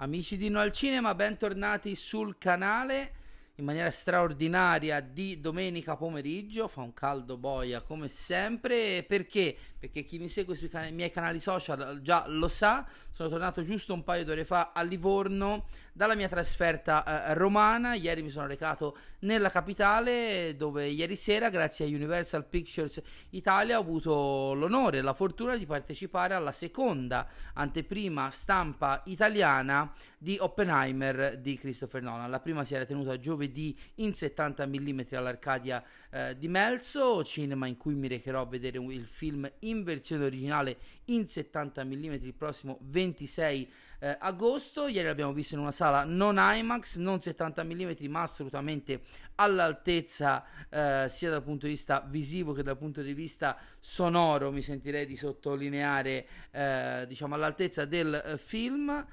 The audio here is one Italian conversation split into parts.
Amici di No al Cinema, bentornati sul canale in maniera straordinaria di domenica pomeriggio. Fa un caldo boia come sempre. Perché? Perché chi mi segue sui can- miei canali social già lo sa. Sono tornato giusto un paio d'ore fa a Livorno dalla mia trasferta eh, romana. Ieri mi sono recato nella capitale dove ieri sera, grazie a Universal Pictures Italia, ho avuto l'onore e la fortuna di partecipare alla seconda anteprima stampa italiana di Oppenheimer di Christopher Nolan. La prima si era tenuta giovedì in 70 mm all'Arcadia eh, di Melzo, cinema in cui mi recherò a vedere il film in versione originale in 70 mm il prossimo 26 eh, agosto. Ieri l'abbiamo visto in una sala non IMAX, non 70 mm, ma assolutamente all'altezza eh, sia dal punto di vista visivo che dal punto di vista sonoro. Mi sentirei di sottolineare, eh, diciamo, all'altezza del eh, film.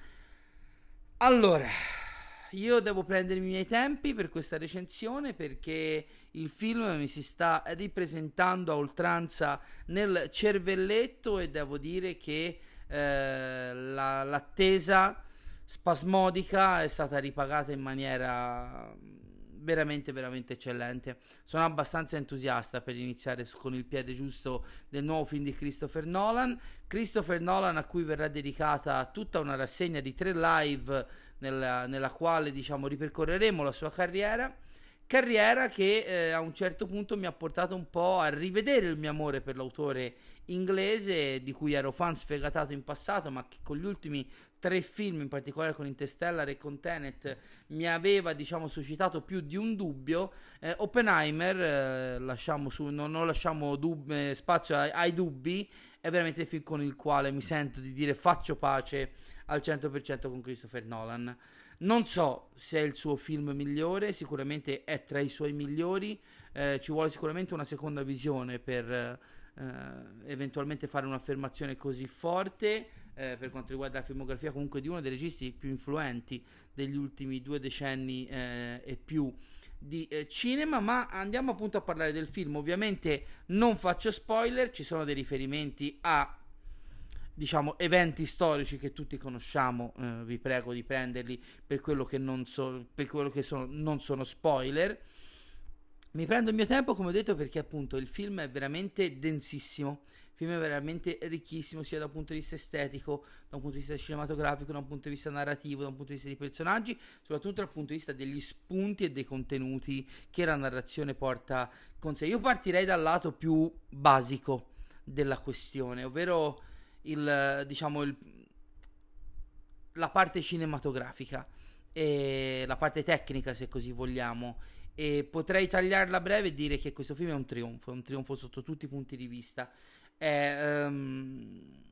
Allora, io devo prendermi i miei tempi per questa recensione perché il film mi si sta ripresentando a oltranza nel cervelletto e devo dire che eh, la, l'attesa spasmodica è stata ripagata in maniera veramente veramente eccellente. Sono abbastanza entusiasta per iniziare con il piede giusto del nuovo film di Christopher Nolan. Christopher Nolan a cui verrà dedicata tutta una rassegna di tre live nella, nella quale diciamo ripercorreremo la sua carriera. Carriera che eh, a un certo punto mi ha portato un po' a rivedere il mio amore per l'autore inglese di cui ero fan sfegatato in passato ma che con gli ultimi tre film in particolare con Interstellar e con Tenet mi aveva diciamo suscitato più di un dubbio. Eh, Oppenheimer eh, lasciamo su, non, non lasciamo dub- eh, spazio ai, ai dubbi. È veramente il film con il quale mi sento di dire faccio pace al 100% con Christopher Nolan non so se è il suo film migliore, sicuramente è tra i suoi migliori, eh, ci vuole sicuramente una seconda visione per eh, eventualmente fare un'affermazione così forte eh, per quanto riguarda la filmografia comunque di uno dei registi più influenti degli ultimi due decenni eh, e più di eh, cinema, ma andiamo appunto a parlare del film. Ovviamente non faccio spoiler, ci sono dei riferimenti a diciamo, eventi storici che tutti conosciamo, eh, vi prego di prenderli per quello che, non, so, per quello che sono, non sono spoiler. Mi prendo il mio tempo, come ho detto, perché appunto il film è veramente densissimo. Il film è veramente ricchissimo, sia da un punto di vista estetico, da un punto di vista cinematografico, da un punto di vista narrativo, da un punto di vista di personaggi, soprattutto dal punto di vista degli spunti e dei contenuti che la narrazione porta con sé. Io partirei dal lato più basico della questione, ovvero il, diciamo, il, la parte cinematografica e la parte tecnica, se così vogliamo. E potrei tagliarla breve e dire che questo film è un trionfo, è un trionfo sotto tutti i punti di vista. È, um,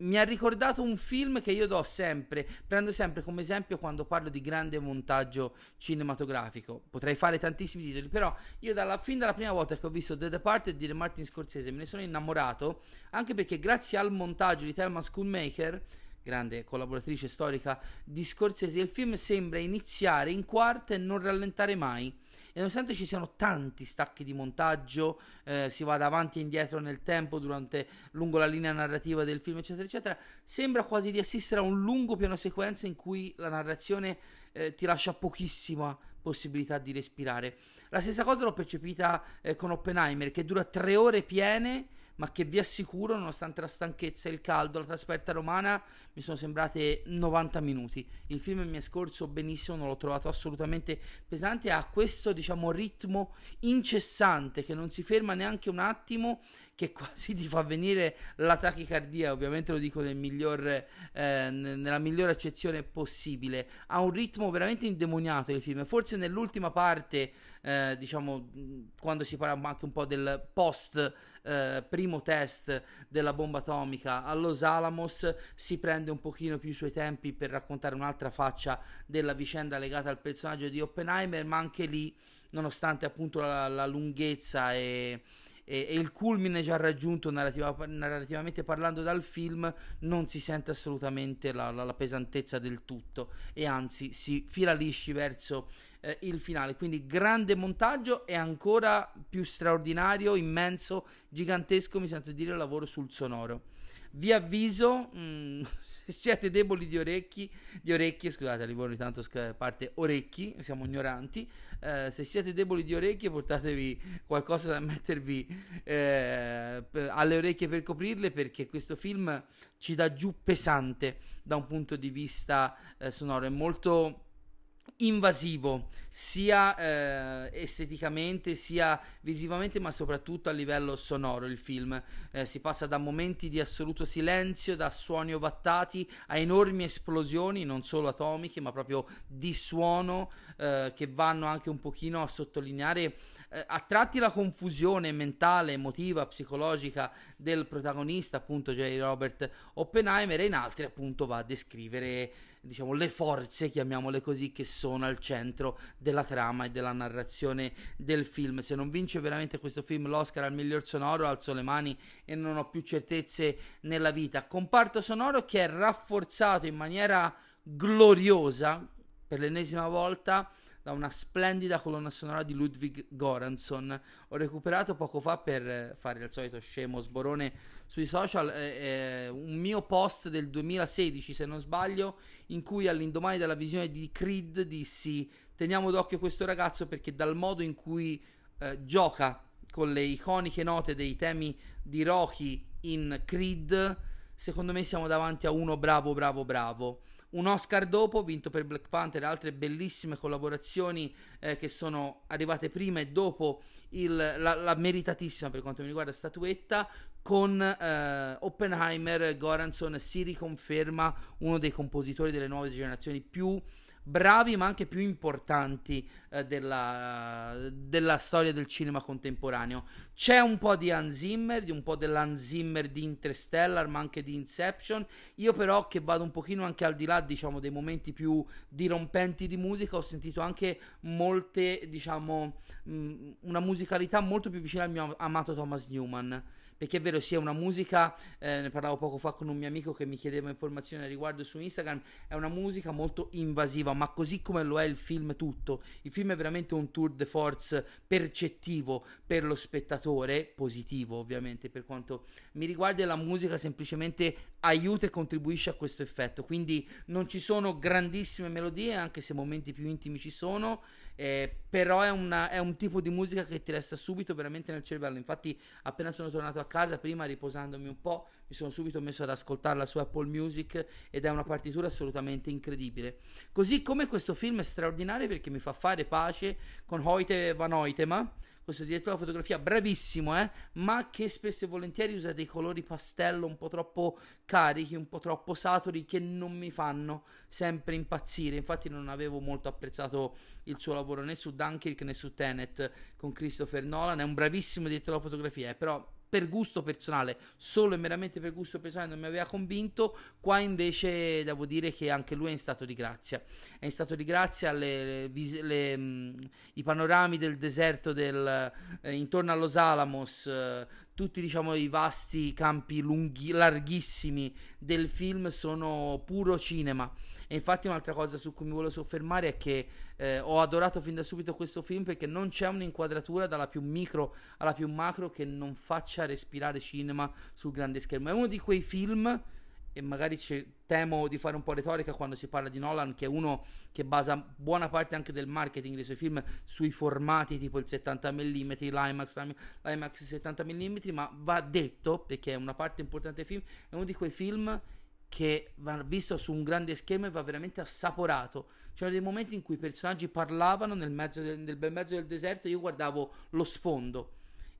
mi ha ricordato un film che io do sempre, prendo sempre come esempio quando parlo di grande montaggio cinematografico. Potrei fare tantissimi titoli, però io dalla, fin dalla prima volta che ho visto The Departed di Martin Scorsese me ne sono innamorato, anche perché grazie al montaggio di Thelma Schoonmaker, grande collaboratrice storica di Scorsese, il film sembra iniziare in quarta e non rallentare mai e nonostante ci siano tanti stacchi di montaggio, eh, si vada avanti e indietro nel tempo durante, lungo la linea narrativa del film, eccetera, eccetera, sembra quasi di assistere a un lungo piano sequenza in cui la narrazione eh, ti lascia pochissima possibilità di respirare. La stessa cosa l'ho percepita eh, con Oppenheimer, che dura tre ore piene ma che vi assicuro, nonostante la stanchezza il caldo, la trasferta romana mi sono sembrate 90 minuti. Il film mi è scorso benissimo, non l'ho trovato assolutamente pesante, ha questo, diciamo, ritmo incessante che non si ferma neanche un attimo che quasi ti fa venire la tachicardia, ovviamente lo dico nel miglior, eh, nella migliore accezione possibile. Ha un ritmo veramente indemoniato il film, forse nell'ultima parte, eh, diciamo, quando si parla anche un po' del post eh, primo test della bomba atomica a Los Alamos si prende un pochino più i suoi tempi per raccontare un'altra faccia della vicenda legata al personaggio di Oppenheimer, ma anche lì, nonostante appunto la, la lunghezza e e, e il culmine già raggiunto narrativa, narrativamente parlando dal film non si sente assolutamente la, la, la, pesantezza del tutto e anzi si fila lisci verso eh, il finale. Quindi grande montaggio e ancora più straordinario, immenso, gigantesco, mi sento dire, lavoro sul sonoro. Vi avviso, mh, mm, se siete deboli di orecchi, di orecchie, scusate, a Livorno tanto parte orecchi, siamo ignoranti. Eh, se siete deboli di orecchie, portatevi qualcosa da mettervi eh, alle orecchie per coprirle, perché questo film ci dà giù pesante da un punto di vista eh, sonoro. È molto invasivo sia eh, esteticamente sia visivamente ma soprattutto a livello sonoro il film eh, si passa da momenti di assoluto silenzio da suoni ovattati a enormi esplosioni non solo atomiche ma proprio di suono eh, che vanno anche un pochino a sottolineare eh, a tratti la confusione mentale, emotiva, psicologica del protagonista appunto J. Robert Oppenheimer e in altri appunto va a descrivere diciamo, le forze, chiamiamole così, che sono al centro della trama e della narrazione del film. Se non vince veramente questo film l'Oscar al miglior sonoro, alzo le mani e non ho più certezze nella vita. Comparto sonoro che è rafforzato in maniera gloriosa per l'ennesima volta da una splendida colonna sonora di Ludwig Goranson. Ho recuperato poco fa per fare il solito scemo sborone sui social eh, eh, un mio post del 2016, se non sbaglio, in cui all'indomani della visione di Creed dissi teniamo d'occhio questo ragazzo perché dal modo in cui eh, gioca con le iconiche note dei temi di Rocky in Creed, secondo me siamo davanti a uno bravo, bravo, bravo un Oscar dopo, vinto per Black Panther e altre bellissime collaborazioni eh, che sono arrivate prima e dopo il, la, la, meritatissima per quanto mi riguarda statuetta. Con eh, Oppenheimer, Goranson si riconferma uno dei compositori delle nuove generazioni più bravi ma anche più importanti eh, della, della, storia del cinema contemporaneo. C'è un po' di Hans Zimmer, di un po' dell'Hans Zimmer di Interstellar, ma anche di Inception. Io però che vado un pochino anche al di là, diciamo, dei momenti più dirompenti di musica, ho sentito anche molte, diciamo, mh, una musicalità molto più vicina al mio amato Thomas Newman perché è vero sia una musica, eh, ne parlavo poco fa con un mio amico che mi chiedeva informazioni al riguardo su Instagram, è una musica molto invasiva, ma così come lo è il film tutto, il film è veramente un tour de force percettivo per lo spettatore, positivo ovviamente per quanto mi riguarda, la musica semplicemente aiuta e contribuisce a questo effetto, quindi non ci sono grandissime melodie, anche se momenti più intimi ci sono, eh, però è, una, è, un tipo di musica che ti resta subito veramente nel cervello. Infatti, appena sono tornato a casa, prima riposandomi un po', mi sono subito messo ad ascoltarla su Apple Music ed è una partitura assolutamente incredibile. Così come questo film è straordinario perché mi fa fare pace con Hoyte Van Hoytema questo direttore della fotografia bravissimo, eh, ma che spesso e volentieri usa dei colori pastello un po' troppo carichi, un po' troppo saturi che non mi fanno sempre impazzire. Infatti non avevo molto apprezzato il suo lavoro né su Dunkirk né su Tenet con Christopher Nolan, è un bravissimo direttore della fotografia, eh, però per gusto personale, solo e meramente per gusto personale non mi aveva convinto, qua invece devo dire che anche lui è in stato di grazia. È in stato di grazia le, le, le, mm, i panorami del deserto del, eh, intorno a Los Alamos, eh, tutti diciamo i vasti campi lunghi, larghissimi del film sono puro cinema e infatti un'altra cosa su cui mi volevo soffermare è che eh, ho adorato fin da subito questo film perché non c'è un'inquadratura dalla più micro alla più macro che non faccia respirare cinema sul grande schermo. È uno di quei film e magari temo di fare un po' retorica quando si parla di Nolan, che è uno che basa buona parte anche del marketing dei suoi film sui formati tipo il 70 mm, l'IMAX, l'IMAX 70 mm, ma va detto, perché è una parte importante del film, è uno di quei film che va visto su un grande schermo e va veramente assaporato. C'erano dei momenti in cui i personaggi parlavano nel, mezzo del, nel bel mezzo del deserto e io guardavo lo sfondo.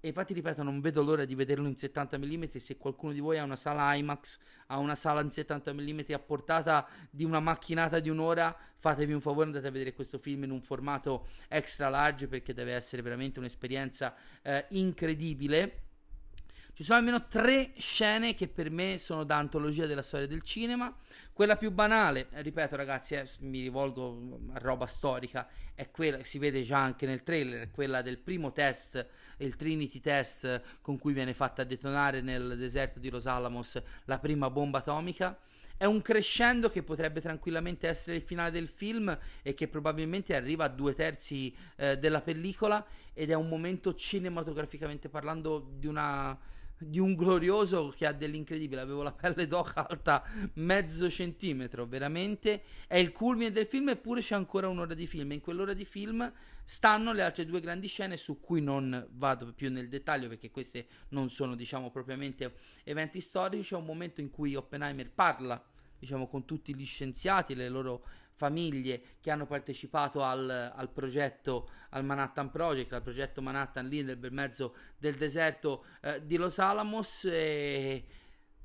E infatti, ripeto, non vedo l'ora di vederlo in 70 mm. Se qualcuno di voi ha una sala IMAX, ha una sala in 70 mm a portata di una macchinata di un'ora, fatevi un favore, andate a vedere questo film in un formato extra large perché deve essere veramente un'esperienza eh, incredibile. Ci sono almeno tre scene che per me sono da antologia della storia del cinema. Quella più banale, eh, ripeto ragazzi, eh, mi rivolgo a roba storica, è quella, si vede già anche nel trailer, quella del primo test, il Trinity test con cui viene fatta detonare nel deserto di Los Alamos la prima bomba atomica è un crescendo che potrebbe tranquillamente essere il finale del film e che probabilmente arriva a due terzi eh, della pellicola ed è un momento cinematograficamente parlando di una di un glorioso che ha dell'incredibile. Avevo la pelle d'oca alta mezzo centimetro, veramente. È il culmine del film, eppure c'è ancora un'ora di film. In quell'ora di film stanno le altre due grandi scene su cui non vado più nel dettaglio perché queste non sono, diciamo, propriamente eventi storici. C'è un momento in cui Oppenheimer parla, diciamo, con tutti gli scienziati, le loro famiglie che hanno partecipato al, al, progetto, al Manhattan Project, al progetto Manhattan lì nel bel mezzo del deserto eh, di Los Alamos e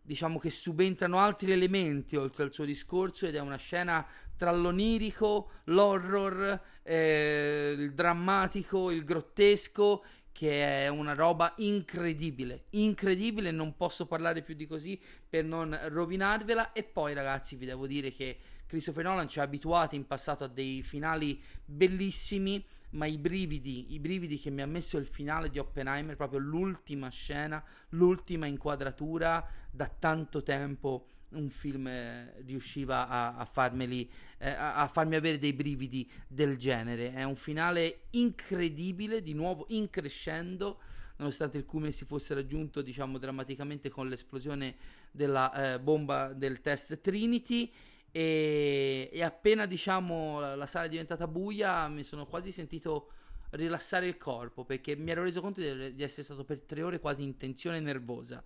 diciamo che subentrano altri elementi oltre al suo discorso ed è una scena tra l'onirico, l'horror, eh, il drammatico, il grottesco che è una roba incredibile, incredibile, non posso parlare più di così per non rovinarvela. E poi ragazzi vi devo dire che Christopher Nolan ci ha abituati in passato a dei finali bellissimi, ma i brividi, i brividi che mi ha messo il finale di Oppenheimer, proprio l'ultima scena, l'ultima inquadratura, da tanto tempo un film eh, riusciva a, a, farmeli, eh, a, a, farmi avere dei brividi del genere. È un finale incredibile, di nuovo increscendo, nonostante il culmine si fosse raggiunto, diciamo, drammaticamente con l'esplosione della eh, bomba del test Trinity e, e appena diciamo la, la sala è diventata buia mi sono quasi sentito rilassare il corpo perché mi ero reso conto di, di, essere stato per tre ore quasi in tensione nervosa.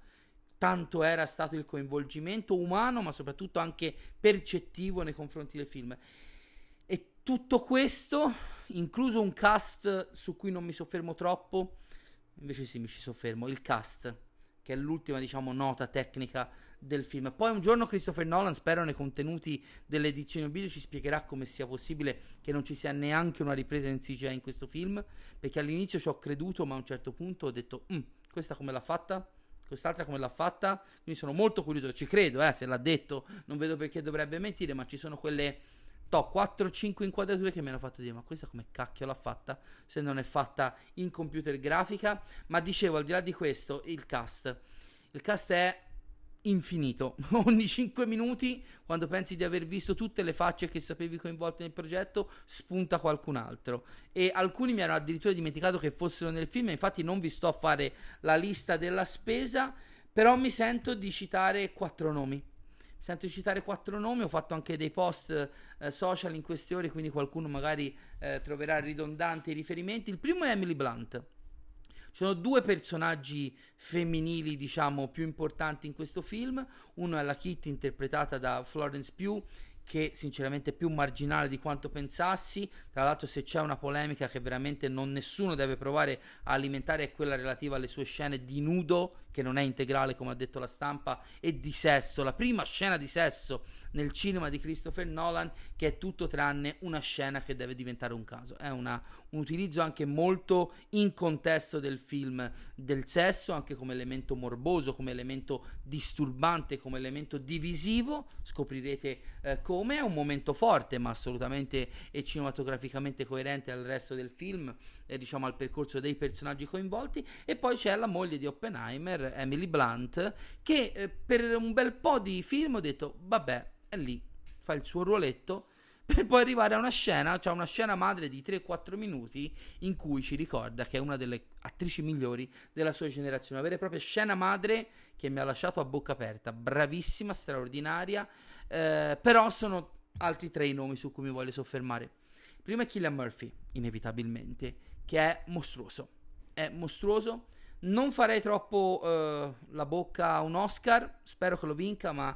Tanto era stato il coinvolgimento umano, ma soprattutto anche percettivo nei confronti del film. E tutto questo, incluso un cast su cui non mi soffermo troppo, invece sì, mi ci soffermo, il cast, che è l'ultima, diciamo, nota tecnica del film. Poi un giorno Christopher Nolan, spero nei contenuti dell'edizione video, ci spiegherà come sia possibile che non ci sia neanche una ripresa in CGI in questo film, perché all'inizio ci ho creduto, ma a un certo punto ho detto, mm, questa come l'ha fatta? Quest'altra come l'ha fatta? Quindi sono molto curioso, ci credo, eh, se l'ha detto, non vedo perché dovrebbe mentire, ma ci sono quelle to 4-5 inquadrature che mi hanno fatto dire ma questa come cacchio l'ha fatta se non è fatta in computer grafica ma dicevo al di là di questo il cast il cast è infinito. Ogni 5 minuti, quando pensi di aver visto tutte le facce che sapevi coinvolte nel progetto, spunta qualcun altro. E alcuni mi hanno addirittura dimenticato che fossero nel film, infatti non vi sto a fare la lista della spesa, però mi sento di citare quattro nomi. Sento di citare quattro nomi, ho fatto anche dei post eh, social in queste ore, quindi qualcuno magari eh, troverà ridondanti i riferimenti. Il primo è Emily Blunt ci sono due personaggi femminili, diciamo, più importanti in questo film. Uno è la Kitty interpretata da Florence Pugh che sinceramente è più marginale di quanto pensassi. Tra l'altro, se c'è una polemica che veramente non nessuno deve provare a alimentare, è quella relativa alle sue scene di nudo, che non è integrale, come ha detto la stampa, e di sesso. La prima scena di sesso nel cinema di Christopher Nolan, che è tutto tranne una scena che deve diventare un caso. È una, un utilizzo anche molto in contesto del film del sesso, anche come elemento morboso, come elemento disturbante, come elemento divisivo. Scoprirete eh, come. È un momento forte, ma assolutamente e cinematograficamente coerente al resto del film, e diciamo al percorso dei personaggi coinvolti. E poi c'è la moglie di Oppenheimer, Emily Blunt, che eh, per un bel po' di film ho detto, vabbè, è lì, fa il suo ruoletto per poi arrivare a una scena, cioè una scena madre di 3-4 minuti in cui ci ricorda che è una delle attrici migliori della sua generazione, una vera e propria scena madre che mi ha lasciato a bocca aperta, bravissima, straordinaria, eh, però sono altri tre i nomi su cui mi voglio soffermare. Il primo è Killian Murphy, inevitabilmente, che è mostruoso, è mostruoso, non farei troppo eh, la bocca a un Oscar, spero che lo vinca, ma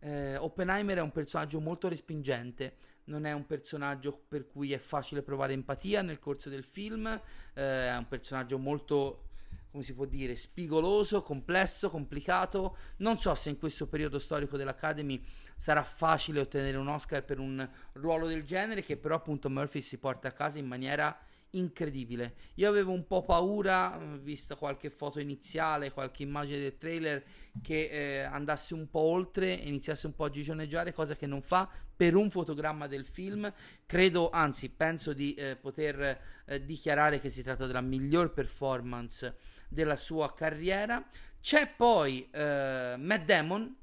eh, Oppenheimer è un personaggio molto respingente, non è un personaggio per cui è facile provare empatia nel corso del film, eh, è un personaggio molto, come si può dire, spigoloso, complesso, complicato. Non so se in questo periodo storico dell'Academy sarà facile ottenere un Oscar per un ruolo del genere, che però appunto Murphy si porta a casa in maniera incredibile. Io avevo un po' paura, eh, vista qualche foto iniziale, qualche immagine del trailer, che eh, andasse un po' oltre iniziasse un po' a gigioneggiare, cosa che non fa per un fotogramma del film. Credo, anzi, penso di eh, poter eh, dichiarare che si tratta della miglior performance della sua carriera. C'è poi eh, Matt Damon.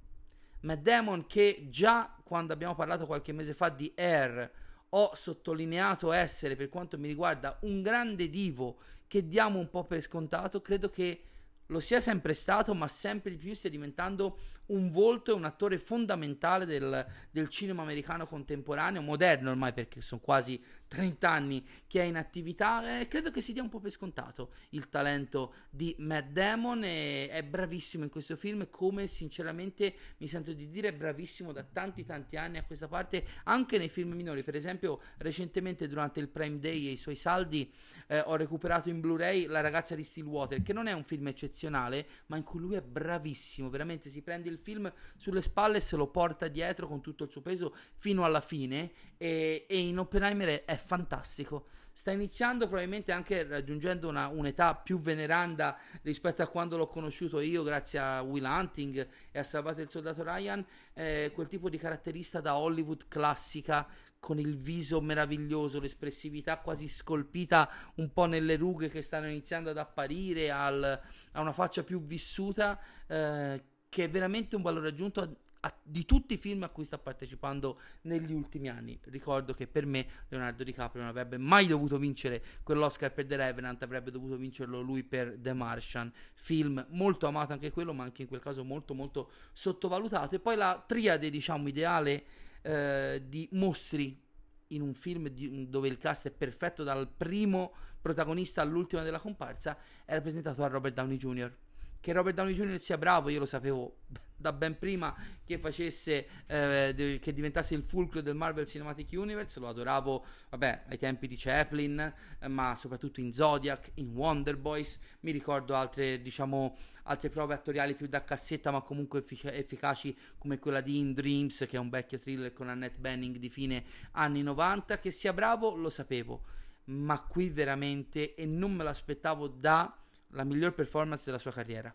Matt Damon che già quando abbiamo parlato qualche mese fa di Air ho sottolineato essere per quanto mi riguarda un grande divo che diamo un po' per scontato, credo che lo sia sempre stato, ma sempre di più stia diventando un volto e un attore fondamentale del, del cinema americano contemporaneo, moderno ormai perché sono quasi 30 anni che è in attività e credo che si dia un po' per scontato il talento di Matt Damon e è bravissimo in questo film come sinceramente mi sento di dire è bravissimo da tanti tanti anni a questa parte anche nei film minori. Per esempio recentemente durante il Prime Day e i suoi saldi eh, ho recuperato in Blu-ray La ragazza di Stillwater che non è un film eccezionale ma in cui lui è bravissimo veramente. Si prende il film sulle spalle e se lo porta dietro con tutto il suo peso fino alla fine e, e in Oppenheimer è fantastico. Sta iniziando probabilmente anche raggiungendo una, un'età più veneranda rispetto a quando l'ho conosciuto io, grazie a Will Hunting e a Salvate il soldato Ryan, eh, quel tipo di caratterista da Hollywood classica con il viso meraviglioso, l'espressività quasi scolpita un po' nelle rughe che stanno iniziando ad apparire, al, a una faccia più vissuta, eh, che è veramente un valore aggiunto a, di tutti i film a cui sta partecipando negli ultimi anni. Ricordo che per me Leonardo DiCaprio non avrebbe mai dovuto vincere quell'Oscar per The Revenant, avrebbe dovuto vincerlo lui per The Martian, film molto amato anche quello, ma anche in quel caso molto molto sottovalutato. E poi la triade, diciamo, ideale eh, di mostri in un film di, dove il cast è perfetto dal primo protagonista all'ultima della comparsa è rappresentato da Robert Downey Jr. Che Robert Downey Jr. sia bravo, io lo sapevo da ben prima che facesse, eh, che diventasse il fulcro del Marvel Cinematic Universe, lo adoravo, vabbè, ai tempi di Chaplin, eh, ma soprattutto in Zodiac, in Wonder Boys, mi ricordo altre, diciamo, altre prove attoriali più da cassetta, ma comunque effic- efficaci come quella di In Dreams, che è un vecchio thriller con Annette Benning di fine anni 90, che sia bravo, lo sapevo, ma qui veramente, e non me l'aspettavo da la miglior performance della sua carriera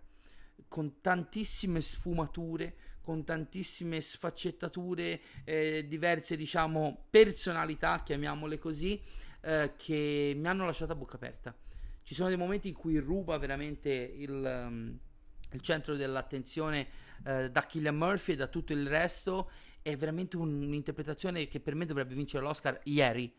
con tantissime sfumature, con tantissime sfaccettature, eh, diverse, diciamo, personalità, chiamiamole così, eh, che mi hanno lasciato a bocca aperta. Ci sono dei momenti in cui ruba veramente il, um, il centro dell'attenzione eh, da Killian Murphy e da tutto il resto. È veramente un'interpretazione che per me dovrebbe vincere l'Oscar ieri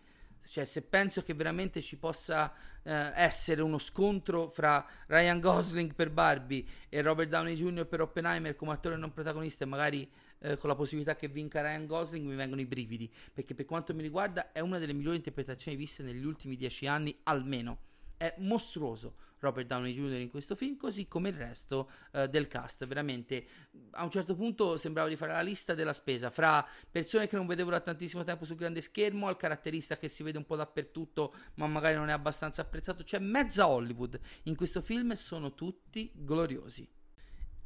cioè, se penso che veramente ci possa eh, essere uno scontro fra Ryan Gosling per Barbie e Robert Downey Jr. per Oppenheimer come attore non protagonista e magari eh, con la possibilità che vinca Ryan Gosling mi vengono i brividi, perché per quanto mi riguarda è una delle migliori interpretazioni viste negli ultimi dieci anni almeno. È mostruoso Robert Downey Jr. in questo film, così come il resto uh, del cast. Veramente, a un certo punto sembrava di fare la lista della spesa fra persone che non vedevo da tantissimo tempo sul grande schermo, al caratterista che si vede un po' dappertutto, ma magari non è abbastanza apprezzato. Cioè, mezza Hollywood in questo film sono tutti gloriosi.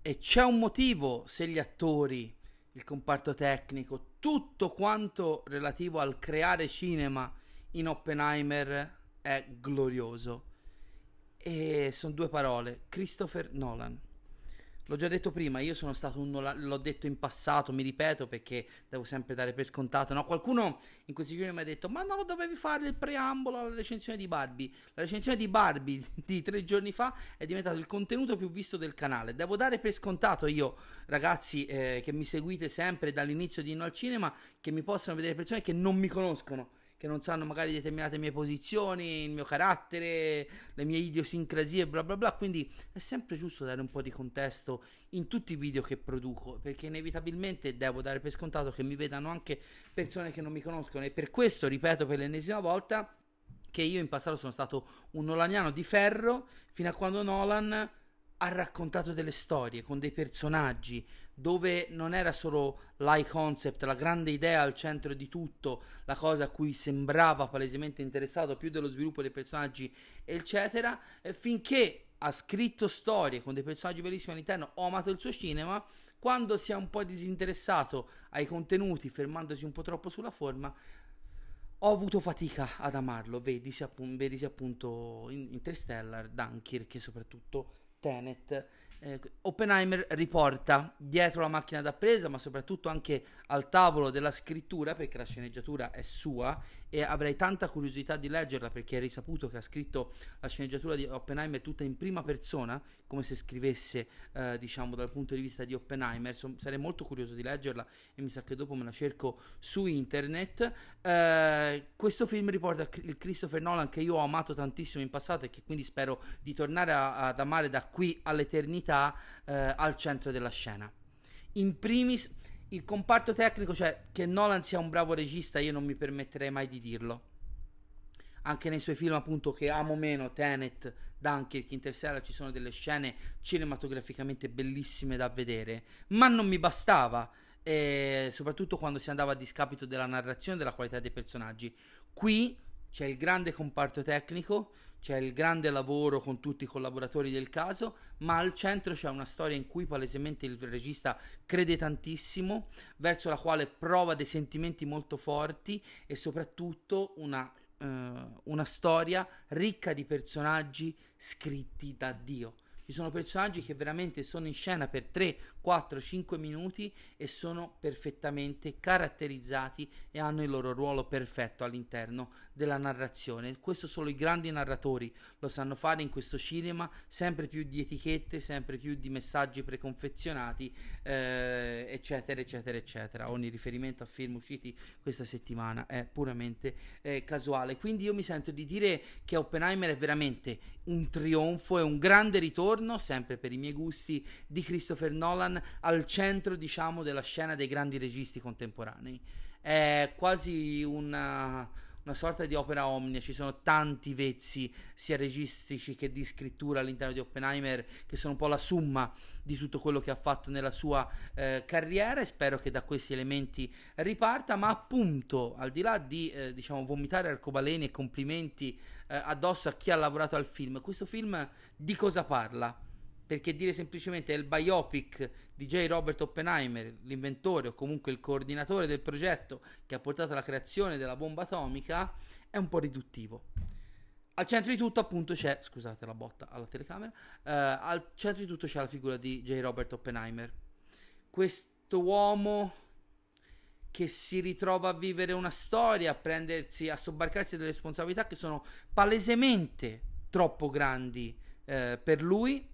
E c'è un motivo se gli attori, il comparto tecnico, tutto quanto relativo al creare cinema in Oppenheimer è glorioso e sono due parole, Christopher Nolan. L'ho già detto prima, io sono stato un Nolan, l'ho detto in passato, mi ripeto perché devo sempre dare per scontato. No? Qualcuno in questi giorni mi ha detto: Ma non dovevi fare il preambolo alla recensione di Barbie. La recensione di Barbie di tre giorni fa è diventato il contenuto più visto del canale. Devo dare per scontato io, ragazzi, eh, che mi seguite sempre dall'inizio di Inno al Cinema, che mi possano vedere persone che non mi conoscono che non sanno magari determinate mie posizioni, il mio carattere, le mie idiosincrasie, bla bla bla. Quindi è sempre giusto dare un po' di contesto in tutti i video che produco, perché inevitabilmente devo dare per scontato che mi vedano anche persone che non mi conoscono. E per questo, ripeto per l'ennesima volta, che io in passato sono stato un nolaniano di ferro, fino a quando Nolan ha raccontato delle storie con dei personaggi dove non era solo l'high concept, la grande idea al centro di tutto, la cosa a cui sembrava palesemente interessato più dello sviluppo dei personaggi, eccetera, eh, finché ha scritto storie con dei personaggi bellissimi all'interno, ho amato il suo cinema, quando si è un po' disinteressato ai contenuti, fermandosi un po' troppo sulla forma, ho avuto fatica ad amarlo, vedisi, appunto, vedisi appunto Interstellar, Dunkirk e soprattutto Tenet, eh, Oppenheimer riporta dietro la macchina da presa, ma soprattutto anche al tavolo della scrittura, perché la sceneggiatura è sua e avrei tanta curiosità di leggerla perché è risaputo che ha scritto la sceneggiatura di Oppenheimer tutta in prima persona, come se scrivesse, eh, diciamo, dal punto di vista di Oppenheimer. So, sarei molto curioso di leggerla e mi sa che dopo me la cerco su internet. Eh, questo film riporta il Christopher Nolan che io ho amato tantissimo in passato e che quindi spero di tornare a, ad amare da qui all'eternità eh, al centro della scena. In primis il comparto tecnico, cioè che Nolan sia un bravo regista, io non mi permetterei mai di dirlo. Anche nei suoi film, appunto, che amo meno, Tenet, Dunkirk, Interstellar, ci sono delle scene cinematograficamente bellissime da vedere, ma non mi bastava. E soprattutto quando si andava a discapito della narrazione e della qualità dei personaggi. Qui c'è il grande comparto tecnico, c'è il grande lavoro con tutti i collaboratori del caso, ma al centro c'è una storia in cui palesemente il regista crede tantissimo, verso la quale prova dei sentimenti molto forti e soprattutto una, uh, una storia ricca di personaggi scritti da Dio. Ci sono personaggi che veramente sono in scena per 3, 4, 5 minuti e sono perfettamente caratterizzati e hanno il loro ruolo perfetto all'interno della narrazione. Questo solo i grandi narratori lo sanno fare in questo cinema, sempre più di etichette, sempre più di messaggi preconfezionati, eh, eccetera, eccetera, eccetera. Ogni riferimento a film usciti questa settimana è puramente eh, casuale. Quindi io mi sento di dire che Oppenheimer è veramente un trionfo e un grande ritorno, sempre per i miei gusti, di Christopher Nolan al centro, diciamo, della scena dei grandi registi contemporanei. È quasi una, una sorta di opera omnia, ci sono tanti vezzi sia registici che di scrittura all'interno di Oppenheimer che sono un po' la summa di tutto quello che ha fatto nella sua eh, carriera e spero che da questi elementi riparta, ma appunto al di là di eh, diciamo vomitare arcobaleni e complimenti eh, addosso a chi ha lavorato al film, questo film di cosa parla? Perché dire semplicemente è il biopic di J. Robert Oppenheimer, l'inventore o comunque il coordinatore del progetto che ha portato alla creazione della bomba atomica, è un po' riduttivo. Al centro di tutto, appunto, c'è. Scusate la botta alla telecamera. Uh, al centro di tutto c'è la figura di J. Robert Oppenheimer. Questo uomo che si ritrova a vivere una storia, a prendersi, a sobbarcarsi delle responsabilità che sono palesemente troppo grandi eh, per lui.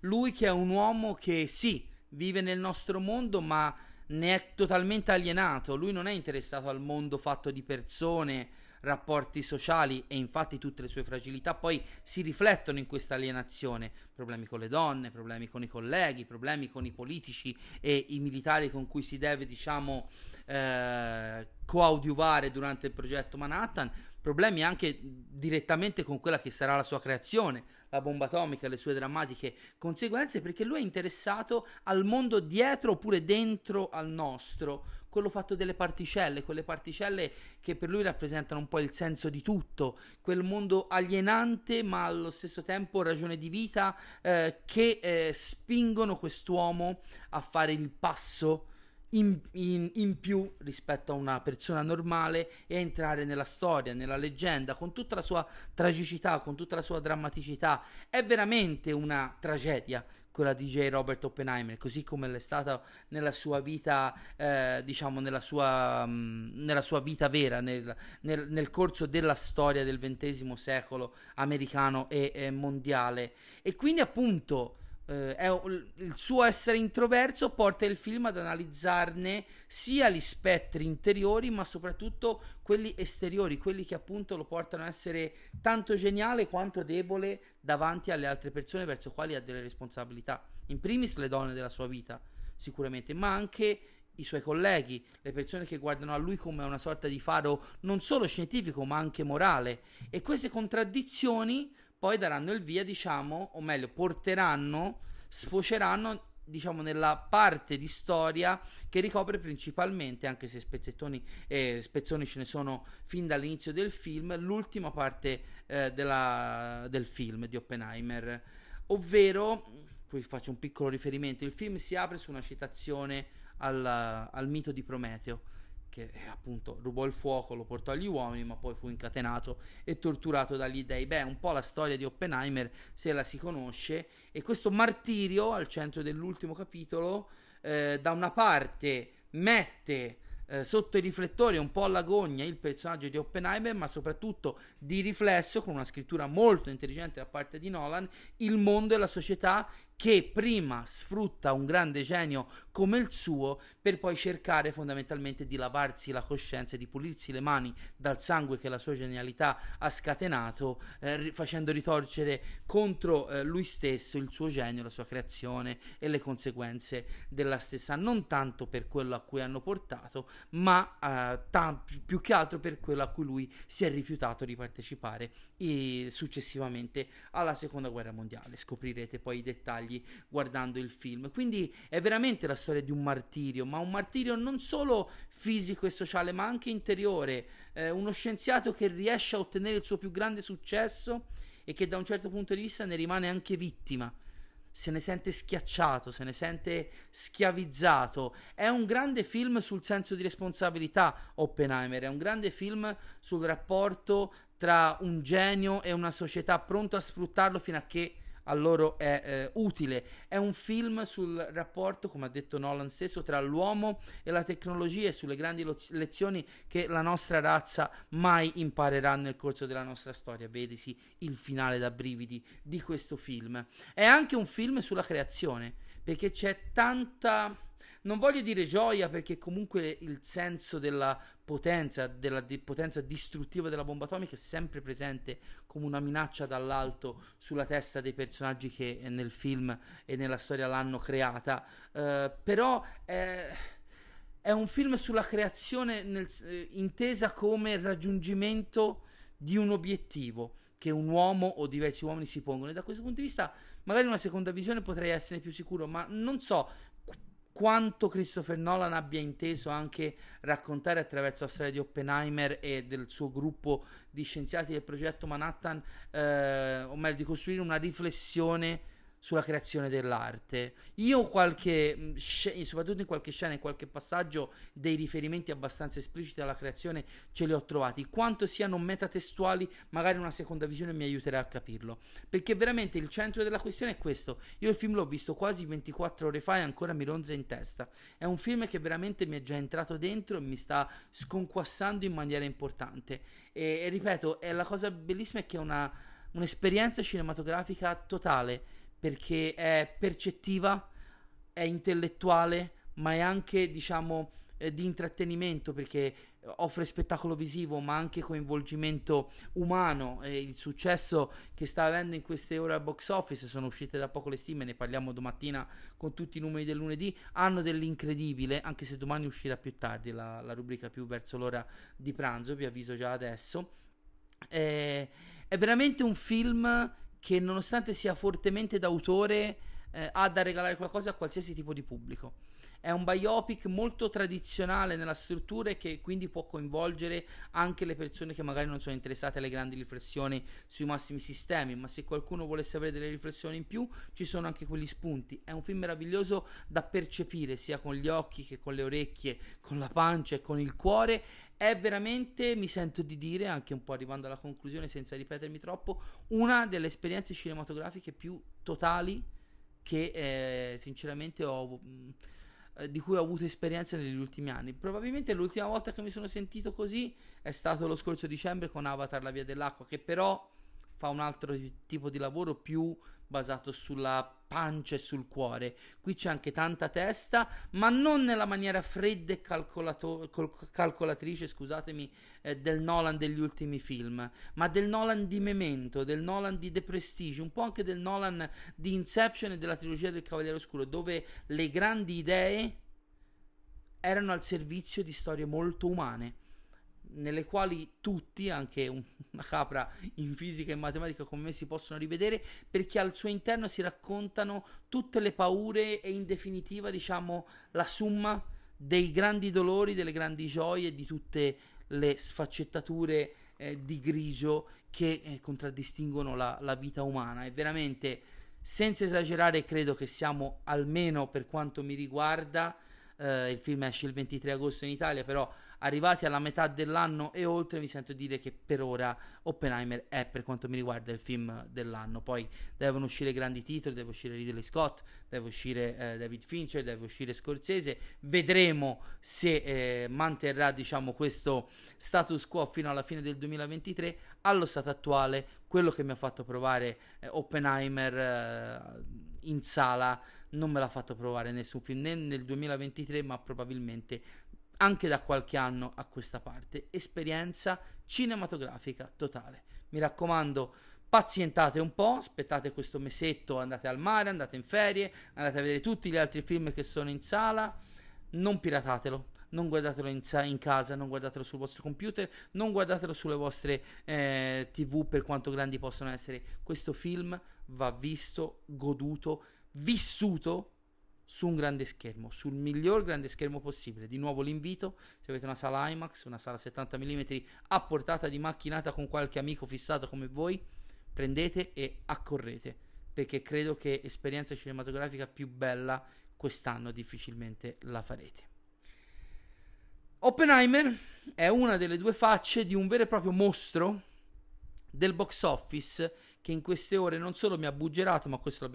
Lui che è un uomo che sì, vive nel nostro mondo, ma ne è totalmente alienato. Lui non è interessato al mondo fatto di persone, rapporti sociali e infatti tutte le sue fragilità poi si riflettono in questa alienazione, problemi con le donne, problemi con i colleghi, problemi con i politici e i militari con cui si deve diciamo eh, coadiuvare durante il progetto Manhattan, problemi anche direttamente con quella che sarà la sua creazione, la bomba atomica e le sue drammatiche conseguenze, perché lui è interessato al mondo dietro oppure dentro al nostro, quello fatto delle particelle, quelle particelle che per lui rappresentano un po' il senso di tutto, quel mondo alienante ma allo stesso tempo ragione di vita eh, che eh, spingono quest'uomo a fare il passo in, in, in, più rispetto a una persona normale e entrare nella storia, nella leggenda, con tutta la sua tragicità, con tutta la sua drammaticità. È veramente una tragedia quella di J. Robert Oppenheimer, così come l'è stata nella sua vita, eh, diciamo, nella sua, mh, mm, nella sua vita vera, nel, nel, nel, corso della storia del XX secolo americano e, e mondiale. E quindi appunto eh, è, il suo essere introverso porta il film ad analizzarne sia gli spettri interiori ma soprattutto quelli esteriori, quelli che appunto lo portano a essere tanto geniale quanto debole davanti alle altre persone verso quali ha delle responsabilità. In primis le donne della sua vita, sicuramente, ma anche i suoi colleghi, le persone che guardano a lui come una sorta di faro non solo scientifico ma anche morale. E queste contraddizioni poi daranno il via, diciamo, o meglio, porteranno, sfoceranno diciamo nella parte di storia che ricopre principalmente anche se spezzettoni e spezzoni ce ne sono fin dall'inizio del film l'ultima parte eh, della, del film di Oppenheimer. Ovvero qui faccio un piccolo riferimento il film si apre su una citazione al, al mito di Prometeo che eh, appunto rubò il fuoco, lo portò agli uomini, ma poi fu incatenato e torturato dagli dei. Beh, un po' la storia di Oppenheimer se la si conosce e questo martirio al centro dell'ultimo capitolo eh, da una parte mette eh, sotto i riflettori un po' all'agonia il personaggio di Oppenheimer, ma soprattutto di riflesso, con una scrittura molto intelligente da parte di Nolan, il mondo e la società che prima sfrutta un grande genio come il suo per poi cercare fondamentalmente di lavarsi la coscienza e di pulirsi le mani dal sangue che la sua genialità ha scatenato, eh, facendo ritorcere contro eh, lui stesso il suo genio, la sua creazione e le conseguenze della stessa, non tanto per quello a cui hanno portato, ma eh, t- più che altro per quello a cui lui si è rifiutato di partecipare successivamente alla seconda guerra mondiale. Scoprirete poi i dettagli dettagli guardando il film. Quindi è veramente la storia di un martirio, ma un martirio non solo fisico e sociale, ma anche interiore. Eh, uno scienziato che riesce a ottenere il suo più grande successo e che da un certo punto di vista ne rimane anche vittima se ne sente schiacciato, se ne sente schiavizzato. È un grande film sul senso di responsabilità, Oppenheimer, è un grande film sul rapporto tra un genio e una società pronto a sfruttarlo fino a che a loro è eh, utile. È un film sul rapporto, come ha detto Nolan stesso, tra l'uomo e la tecnologia e sulle grandi lo- lezioni che la nostra razza mai imparerà nel corso della nostra storia. Vedesi il finale da brividi di questo film. È anche un film sulla creazione, perché c'è tanta non voglio dire gioia perché comunque il senso della potenza, della di- potenza distruttiva della bomba atomica è sempre presente come una minaccia dall'alto sulla testa dei personaggi che nel film e nella storia l'hanno creata. Uh, però è, è, un film sulla creazione nel, eh, intesa come raggiungimento di un obiettivo che un uomo o diversi uomini si pongono. E da questo punto di vista, magari una seconda visione potrei essere più sicuro, ma non so quanto Christopher Nolan abbia inteso anche raccontare attraverso la storia di Oppenheimer e del suo gruppo di scienziati del progetto Manhattan, eh, o meglio di costruire una riflessione sulla creazione dell'arte. Io qualche, mm, soprattutto in qualche scena, in qualche passaggio, dei riferimenti abbastanza espliciti alla creazione ce li ho trovati. Quanto siano metatestuali, magari una seconda visione mi aiuterà a capirlo. Perché veramente il centro della questione è questo. Io il film l'ho visto quasi 24 ore fa e ancora mi ronza in testa. È un film che veramente mi è già entrato dentro e mi sta sconquassando in maniera importante. E, e ripeto, la cosa bellissima è che è una, un'esperienza cinematografica totale perché è percettiva, è intellettuale, ma è anche, diciamo, eh, di intrattenimento perché offre spettacolo visivo ma anche coinvolgimento umano. E il successo che sta avendo in queste ore al box office sono uscite da poco le stime ne parliamo domattina con tutti i numeri del lunedì hanno dell'incredibile anche se domani uscirà più tardi la, la rubrica più verso l'ora di pranzo vi avviso già adesso. È, è veramente un film che nonostante sia fortemente d'autore eh, ha da regalare qualcosa a qualsiasi tipo di pubblico. È un biopic molto tradizionale nella struttura e che quindi può coinvolgere anche le persone che magari non sono interessate alle grandi riflessioni sui massimi sistemi, ma se qualcuno volesse avere delle riflessioni in più, ci sono anche quegli spunti. È un film meraviglioso da percepire sia con gli occhi che con le orecchie, con la pancia e con il cuore è veramente, mi sento di dire, anche un po' arrivando alla conclusione senza ripetermi troppo, una delle esperienze cinematografiche più totali che eh, sinceramente ho, mh, eh, di cui ho avuto esperienza negli ultimi anni. Probabilmente l'ultima volta che mi sono sentito così è stato lo scorso dicembre con Avatar La Via dell'Acqua, che però fa un altro tipo di lavoro più basato sulla pancia e sul cuore. Qui c'è anche tanta testa, ma non nella maniera fredda e calcolato- calcolatrice, scusatemi, eh, del Nolan degli ultimi film, ma del Nolan di Memento, del Nolan di The Prestige, un po' anche del Nolan di Inception e della trilogia del Cavaliere Oscuro, dove le grandi idee erano al servizio di storie molto umane nelle quali tutti, anche una capra in fisica e matematica come me, si possono rivedere perché al suo interno si raccontano tutte le paure e in definitiva, diciamo, la somma dei grandi dolori, delle grandi gioie, di tutte le sfaccettature eh, di grigio che eh, contraddistinguono la, la vita umana. E veramente, senza esagerare, credo che siamo almeno per quanto mi riguarda. Uh, il film esce il 23 agosto in Italia, però arrivati alla metà dell'anno e oltre, mi sento dire che per ora Oppenheimer è, per quanto mi riguarda, il film dell'anno. Poi devono uscire grandi titoli, deve uscire Ridley Scott, deve uscire eh, David Fincher, deve uscire Scorsese. Vedremo se eh, manterrà, diciamo, questo status quo fino alla fine del 2023. Allo stato attuale, quello che mi ha fatto provare eh, Oppenheimer eh, in sala non me l'ha fatto provare nessun film né nel 2023 ma probabilmente anche da qualche anno a questa parte. Esperienza cinematografica totale. Mi raccomando, pazientate un po', aspettate questo mesetto, andate al mare, andate in ferie, andate a vedere tutti gli altri film che sono in sala, non piratatelo. Non guardatelo in, in casa, non guardatelo sul vostro computer, non guardatelo sulle vostre eh, tv per quanto grandi possono essere. Questo film va visto, goduto, vissuto su un grande schermo, sul miglior grande schermo possibile. Di nuovo l'invito, se avete una sala IMAX, una sala 70 mm a portata di macchinata con qualche amico fissato come voi, prendete e accorrete, perché credo che esperienza cinematografica più bella quest'anno difficilmente la farete. Oppenheimer è una delle due facce di un vero e proprio mostro del box office che in queste ore non solo mi ha buggerato, ma questo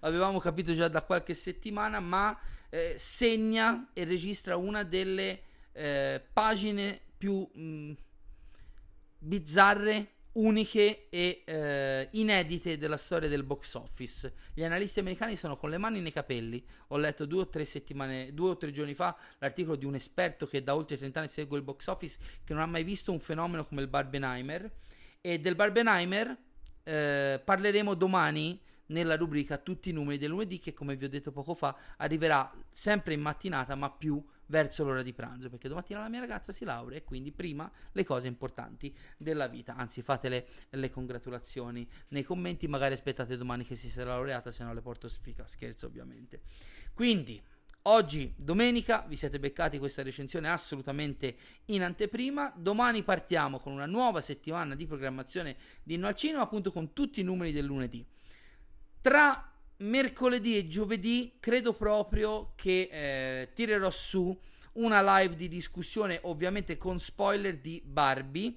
l'avevamo capito già da qualche settimana, ma eh, segna e registra una delle eh, pagine più mh, mm, bizzarre, uniche e eh, inedite della storia del box office. Gli analisti americani sono con le mani nei capelli. Ho letto due o tre settimane, due o tre giorni fa, l'articolo di un esperto che da oltre 30 anni segue il box office, che non ha mai visto un fenomeno come il Barbenheimer. E del Barbenheimer eh, parleremo domani nella rubrica tutti i numeri del lunedì che come vi ho detto poco fa arriverà sempre in mattinata ma più verso l'ora di pranzo perché domattina la mia ragazza si laurea e quindi prima le cose importanti della vita. Anzi fatele le congratulazioni nei commenti magari aspettate domani che si sia laureata se no le porto sfiga scherzo ovviamente. Quindi Oggi, domenica, vi siete beccati questa recensione assolutamente in anteprima. Domani partiamo con una nuova settimana di programmazione di Inno al Cinema, appunto con tutti i numeri del lunedì. Tra mercoledì e giovedì credo proprio che eh, tirerò su una live di discussione, ovviamente con spoiler di Barbie,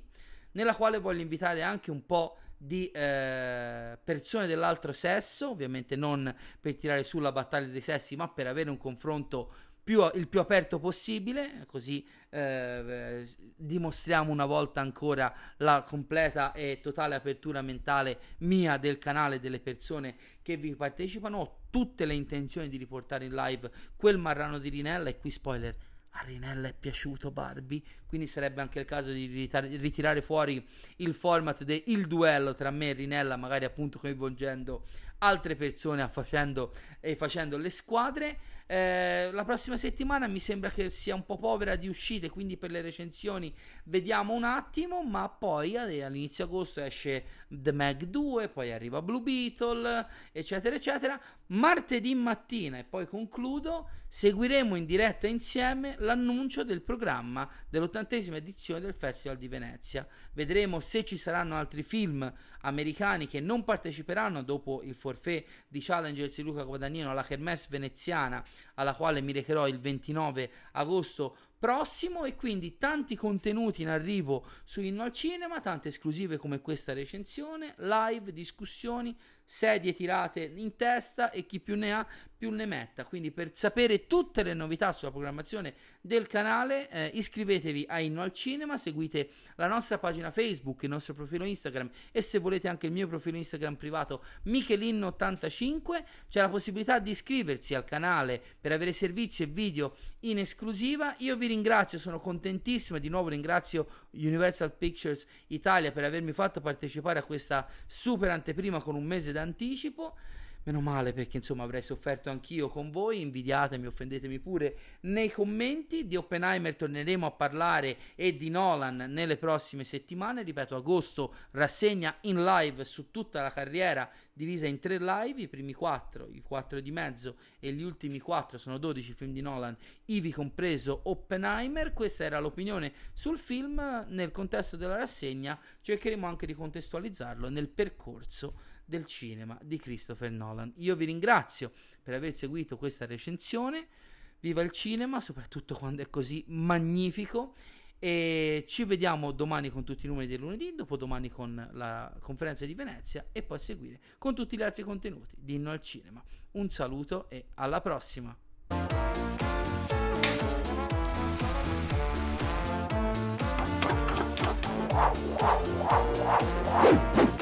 nella quale voglio invitare anche un po' di eh, persone dell'altro sesso, ovviamente non per tirare su la battaglia dei sessi, ma per avere un confronto più, il più aperto possibile, così eh, dimostriamo una volta ancora la completa e totale apertura mentale mia del canale delle persone che vi partecipano. Ho tutte le intenzioni di riportare in live quel marrano di Rinella e qui spoiler a Rinella è piaciuto Barbie, quindi sarebbe anche il caso di ritirare fuori il format del duello tra me e Rinella, magari appunto coinvolgendo altre persone facendo, e facendo le squadre. Eh, la prossima settimana mi sembra che sia un po' povera di uscite, quindi per le recensioni vediamo un attimo, ma poi all'inizio agosto esce The Mag 2, poi arriva Blue Beetle, eccetera, eccetera. Martedì mattina, e poi concludo, seguiremo in diretta insieme l'annuncio del programma dell'ottantesima edizione del Festival di Venezia. Vedremo se ci saranno altri film americani che non parteciperanno dopo il forfait di Challengers di Luca Guadagnino alla Kermesse veneziana alla quale mi recherò il 29 agosto prossimo e quindi tanti contenuti in arrivo su Inno al Cinema, tante esclusive come questa recensione, live, discussioni, sedie tirate in testa e chi più ne ha più ne metta. Quindi per sapere tutte le novità sulla programmazione del canale eh, iscrivetevi a Inno al Cinema, seguite la nostra pagina Facebook, il nostro profilo Instagram e se volete anche il mio profilo Instagram privato Michelin85 c'è la possibilità di iscriversi al canale per avere servizi e video in esclusiva. Io vi ringrazio, sono contentissimo e di nuovo ringrazio Universal Pictures Italia per avermi fatto partecipare a questa super anteprima con un mese d'anticipo. Meno male perché insomma avrei sofferto anch'io con voi, invidiatemi, offendetemi pure nei commenti. Di Oppenheimer torneremo a parlare e di Nolan nelle prossime settimane. Ripeto, agosto rassegna in live su tutta la carriera divisa in tre live, i primi quattro, i quattro di mezzo e gli ultimi quattro sono 12 film di Nolan, ivi compreso Oppenheimer. Questa era l'opinione sul film nel contesto della rassegna, cercheremo anche di contestualizzarlo nel percorso del cinema di Christopher Nolan. Io vi ringrazio per aver seguito questa recensione. viva il cinema, soprattutto quando è così magnifico. E ci vediamo domani con tutti i numeri del lunedì, dopodomani con la conferenza di Venezia e poi a seguire con tutti gli altri contenuti di Inno al Cinema. Un saluto e alla prossima! Wow.